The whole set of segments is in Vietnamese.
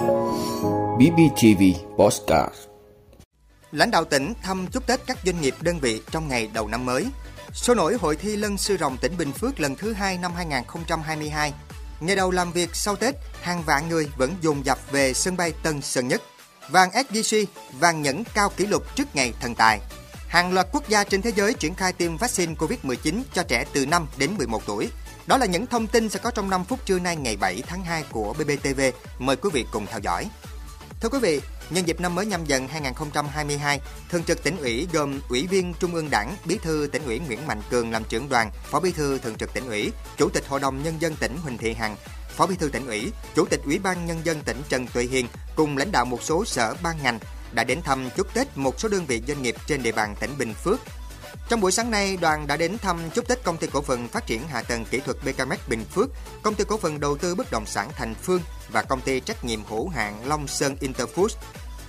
BBTV Postcard Lãnh đạo tỉnh thăm chúc Tết các doanh nghiệp đơn vị trong ngày đầu năm mới. Số nổi Hội thi Lân Sư Rồng tỉnh Bình Phước lần thứ hai năm 2022. Ngày đầu làm việc sau Tết, hàng vạn người vẫn dồn dập về sân bay Tân Sơn Nhất. Vàng SJC, vàng nhẫn cao kỷ lục trước ngày thần tài. Hàng loạt quốc gia trên thế giới triển khai tiêm vaccine COVID-19 cho trẻ từ 5 đến 11 tuổi. Đó là những thông tin sẽ có trong 5 phút trưa nay ngày 7 tháng 2 của BBTV. Mời quý vị cùng theo dõi. Thưa quý vị, nhân dịp năm mới nhâm dần 2022, Thường trực tỉnh ủy gồm Ủy viên Trung ương Đảng, Bí thư tỉnh ủy Nguyễn Mạnh Cường làm trưởng đoàn, Phó Bí thư Thường trực tỉnh ủy, Chủ tịch Hội đồng Nhân dân tỉnh Huỳnh Thị Hằng, Phó Bí thư tỉnh ủy, Chủ tịch Ủy ban Nhân dân tỉnh Trần Tuệ Hiền cùng lãnh đạo một số sở ban ngành đã đến thăm chúc Tết một số đơn vị doanh nghiệp trên địa bàn tỉnh Bình Phước. Trong buổi sáng nay, đoàn đã đến thăm chúc Tết công ty cổ phần phát triển hạ tầng kỹ thuật BKMX Bình Phước, công ty cổ phần đầu tư bất động sản Thành Phương và công ty trách nhiệm hữu hạn Long Sơn Interfoods.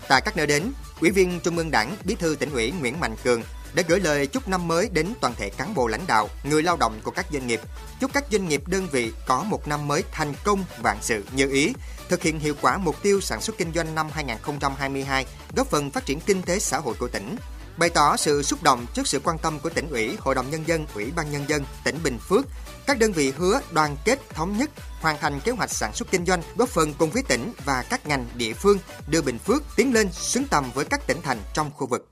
Tại các nơi đến, Ủy viên Trung ương Đảng, Bí thư tỉnh ủy Nguyễn Mạnh Cường đã gửi lời chúc năm mới đến toàn thể cán bộ lãnh đạo, người lao động của các doanh nghiệp. Chúc các doanh nghiệp đơn vị có một năm mới thành công vạn sự như ý, thực hiện hiệu quả mục tiêu sản xuất kinh doanh năm 2022, góp phần phát triển kinh tế xã hội của tỉnh. Bày tỏ sự xúc động trước sự quan tâm của tỉnh ủy, Hội đồng Nhân dân, Ủy ban Nhân dân tỉnh Bình Phước, các đơn vị hứa đoàn kết thống nhất hoàn thành kế hoạch sản xuất kinh doanh, góp phần cùng với tỉnh và các ngành địa phương đưa Bình Phước tiến lên xứng tầm với các tỉnh thành trong khu vực.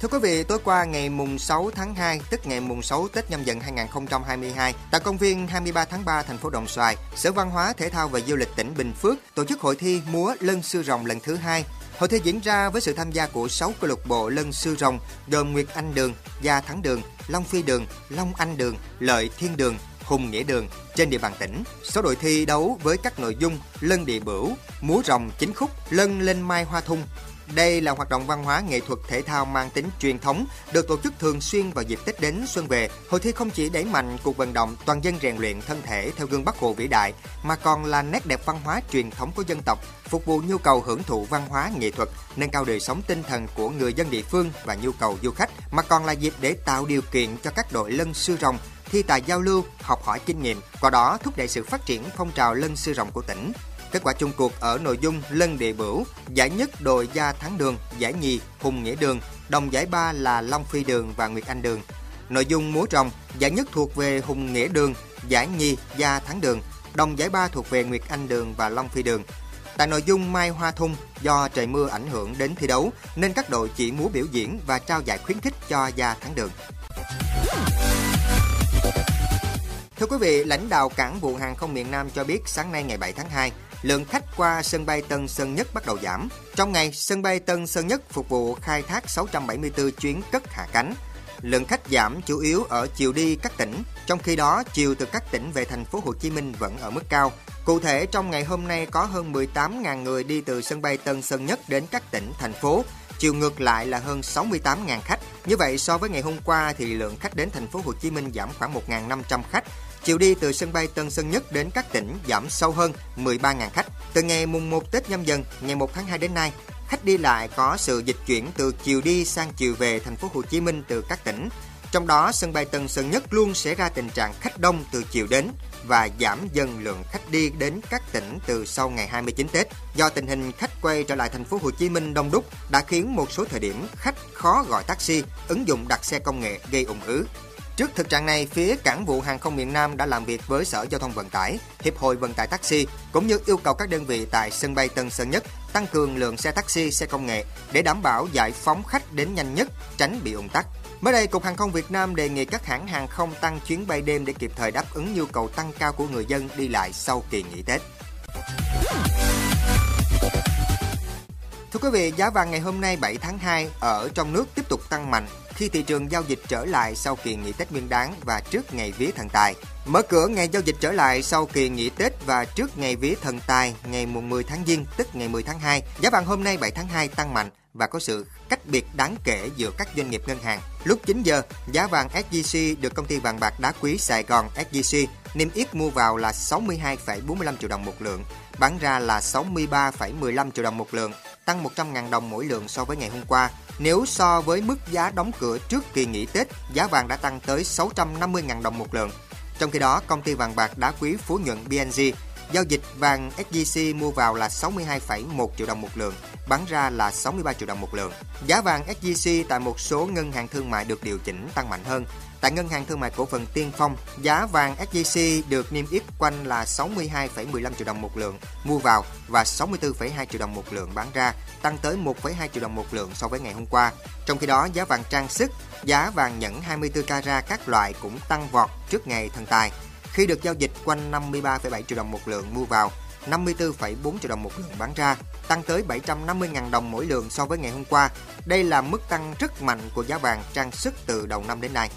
Thưa quý vị, tối qua ngày mùng 6 tháng 2, tức ngày mùng 6 Tết nhâm dần 2022, tại công viên 23 tháng 3 thành phố Đồng Xoài, Sở Văn hóa, Thể thao và Du lịch tỉnh Bình Phước tổ chức hội thi múa lân sư rồng lần thứ hai. Hội thi diễn ra với sự tham gia của 6 câu lạc bộ lân sư rồng gồm Nguyệt Anh Đường, Gia Thắng Đường, Long Phi Đường, Long Anh Đường, Lợi Thiên Đường, Hùng Nghĩa Đường trên địa bàn tỉnh. Số đội thi đấu với các nội dung lân địa bửu, múa rồng chính khúc, lân lên mai hoa thung, đây là hoạt động văn hóa nghệ thuật thể thao mang tính truyền thống, được tổ chức thường xuyên vào dịp Tết đến xuân về. Hội thi không chỉ đẩy mạnh cuộc vận động toàn dân rèn luyện thân thể theo gương Bắc Hồ vĩ đại, mà còn là nét đẹp văn hóa truyền thống của dân tộc, phục vụ nhu cầu hưởng thụ văn hóa nghệ thuật, nâng cao đời sống tinh thần của người dân địa phương và nhu cầu du khách, mà còn là dịp để tạo điều kiện cho các đội lân sư rồng thi tài giao lưu, học hỏi kinh nghiệm, qua đó thúc đẩy sự phát triển phong trào lân sư rồng của tỉnh. Kết quả chung cuộc ở nội dung lân địa bửu, giải nhất đội Gia Thắng Đường, giải nhì Hùng Nghĩa Đường, đồng giải ba là Long Phi Đường và Nguyệt Anh Đường. Nội dung múa rồng, giải nhất thuộc về Hùng Nghĩa Đường, giải nhì Gia Thắng Đường, đồng giải ba thuộc về Nguyệt Anh Đường và Long Phi Đường. Tại nội dung Mai Hoa Thung, do trời mưa ảnh hưởng đến thi đấu nên các đội chỉ múa biểu diễn và trao giải khuyến khích cho Gia Thắng Đường. Thưa quý vị, lãnh đạo cảng vụ hàng không miền Nam cho biết sáng nay ngày 7 tháng 2, lượng khách qua sân bay Tân Sơn Nhất bắt đầu giảm. Trong ngày, sân bay Tân Sơn Nhất phục vụ khai thác 674 chuyến cất hạ cánh. Lượng khách giảm chủ yếu ở chiều đi các tỉnh, trong khi đó chiều từ các tỉnh về thành phố Hồ Chí Minh vẫn ở mức cao. Cụ thể, trong ngày hôm nay có hơn 18.000 người đi từ sân bay Tân Sơn Nhất đến các tỉnh, thành phố. Chiều ngược lại là hơn 68.000 khách. Như vậy so với ngày hôm qua thì lượng khách đến thành phố Hồ Chí Minh giảm khoảng 1.500 khách, Chiều đi từ sân bay Tân Sơn Nhất đến các tỉnh giảm sâu hơn 13.000 khách. Từ ngày mùng 1 Tết nhâm dần, ngày 1 tháng 2 đến nay, khách đi lại có sự dịch chuyển từ chiều đi sang chiều về thành phố Hồ Chí Minh từ các tỉnh. Trong đó, sân bay Tân Sơn Nhất luôn xảy ra tình trạng khách đông từ chiều đến và giảm dần lượng khách đi đến các tỉnh từ sau ngày 29 Tết. Do tình hình khách quay trở lại thành phố Hồ Chí Minh đông đúc đã khiến một số thời điểm khách khó gọi taxi, ứng dụng đặt xe công nghệ gây ủng ứ. Trước thực trạng này, phía Cảng vụ Hàng không miền Nam đã làm việc với Sở Giao thông Vận tải, Hiệp hội Vận tải Taxi cũng như yêu cầu các đơn vị tại sân bay Tân Sơn Nhất tăng cường lượng xe taxi, xe công nghệ để đảm bảo giải phóng khách đến nhanh nhất, tránh bị ùn tắc. Mới đây, Cục Hàng không Việt Nam đề nghị các hãng hàng không tăng chuyến bay đêm để kịp thời đáp ứng nhu cầu tăng cao của người dân đi lại sau kỳ nghỉ Tết. Thưa quý vị, giá vàng ngày hôm nay 7 tháng 2 ở trong nước tiếp tục tăng mạnh khi thị trường giao dịch trở lại sau kỳ nghỉ Tết Nguyên đán và trước ngày vía thần tài. Mở cửa ngày giao dịch trở lại sau kỳ nghỉ Tết và trước ngày vía thần tài ngày mùng 10 tháng Giêng tức ngày 10 tháng 2. Giá vàng hôm nay 7 tháng 2 tăng mạnh và có sự cách biệt đáng kể giữa các doanh nghiệp ngân hàng. Lúc 9 giờ, giá vàng SJC được công ty vàng bạc đá quý Sài Gòn SJC niêm yết mua vào là 62,45 triệu đồng một lượng, bán ra là 63,15 triệu đồng một lượng, tăng 100.000 đồng mỗi lượng so với ngày hôm qua. Nếu so với mức giá đóng cửa trước kỳ nghỉ Tết, giá vàng đã tăng tới 650.000 đồng một lượng. Trong khi đó, công ty vàng bạc đá quý Phú Nhuận BNG Giao dịch vàng SJC mua vào là 62,1 triệu đồng một lượng, bán ra là 63 triệu đồng một lượng. Giá vàng SJC tại một số ngân hàng thương mại được điều chỉnh tăng mạnh hơn. Tại ngân hàng thương mại cổ phần Tiên Phong, giá vàng SJC được niêm yết quanh là 62,15 triệu đồng một lượng mua vào và 64,2 triệu đồng một lượng bán ra, tăng tới 1,2 triệu đồng một lượng so với ngày hôm qua. Trong khi đó, giá vàng trang sức, giá vàng nhẫn 24 carat các loại cũng tăng vọt trước ngày thần tài khi được giao dịch quanh 53,7 triệu đồng một lượng mua vào, 54,4 triệu đồng một lượng bán ra, tăng tới 750.000 đồng mỗi lượng so với ngày hôm qua. Đây là mức tăng rất mạnh của giá vàng trang sức từ đầu năm đến nay.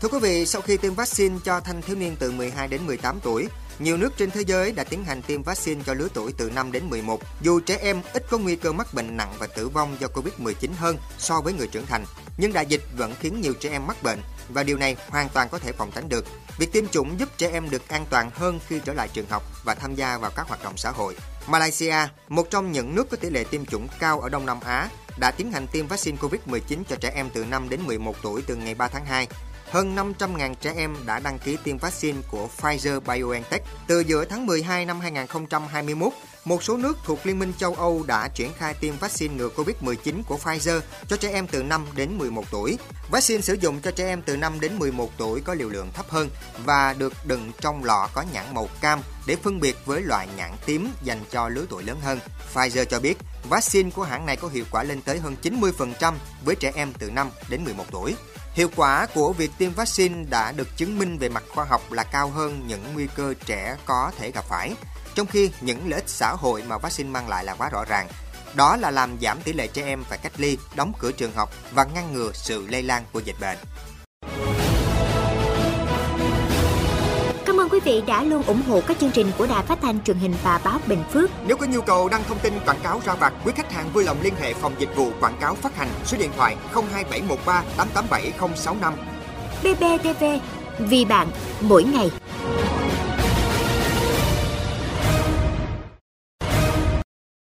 Thưa quý vị, sau khi tiêm vaccine cho thanh thiếu niên từ 12 đến 18 tuổi, nhiều nước trên thế giới đã tiến hành tiêm vaccine cho lứa tuổi từ 5 đến 11. Dù trẻ em ít có nguy cơ mắc bệnh nặng và tử vong do Covid-19 hơn so với người trưởng thành, nhưng đại dịch vẫn khiến nhiều trẻ em mắc bệnh và điều này hoàn toàn có thể phòng tránh được. Việc tiêm chủng giúp trẻ em được an toàn hơn khi trở lại trường học và tham gia vào các hoạt động xã hội. Malaysia, một trong những nước có tỷ lệ tiêm chủng cao ở Đông Nam Á, đã tiến hành tiêm vaccine COVID-19 cho trẻ em từ 5 đến 11 tuổi từ ngày 3 tháng 2 hơn 500.000 trẻ em đã đăng ký tiêm vaccine của Pfizer-BioNTech. Từ giữa tháng 12 năm 2021, một số nước thuộc Liên minh châu Âu đã triển khai tiêm vaccine ngừa Covid-19 của Pfizer cho trẻ em từ 5 đến 11 tuổi. Vaccine sử dụng cho trẻ em từ 5 đến 11 tuổi có liều lượng thấp hơn và được đựng trong lọ có nhãn màu cam để phân biệt với loại nhãn tím dành cho lứa tuổi lớn hơn. Pfizer cho biết vaccine của hãng này có hiệu quả lên tới hơn 90% với trẻ em từ 5 đến 11 tuổi. Hiệu quả của việc tiêm vaccine đã được chứng minh về mặt khoa học là cao hơn những nguy cơ trẻ có thể gặp phải, trong khi những lợi ích xã hội mà vaccine mang lại là quá rõ ràng. Đó là làm giảm tỷ lệ trẻ em phải cách ly, đóng cửa trường học và ngăn ngừa sự lây lan của dịch bệnh. ơn quý vị đã luôn ủng hộ các chương trình của Đài Phát thanh truyền hình và báo Bình Phước. Nếu có nhu cầu đăng thông tin quảng cáo ra vặt, quý khách hàng vui lòng liên hệ phòng dịch vụ quảng cáo phát hành số điện thoại 02713 887065. BBTV vì bạn mỗi ngày.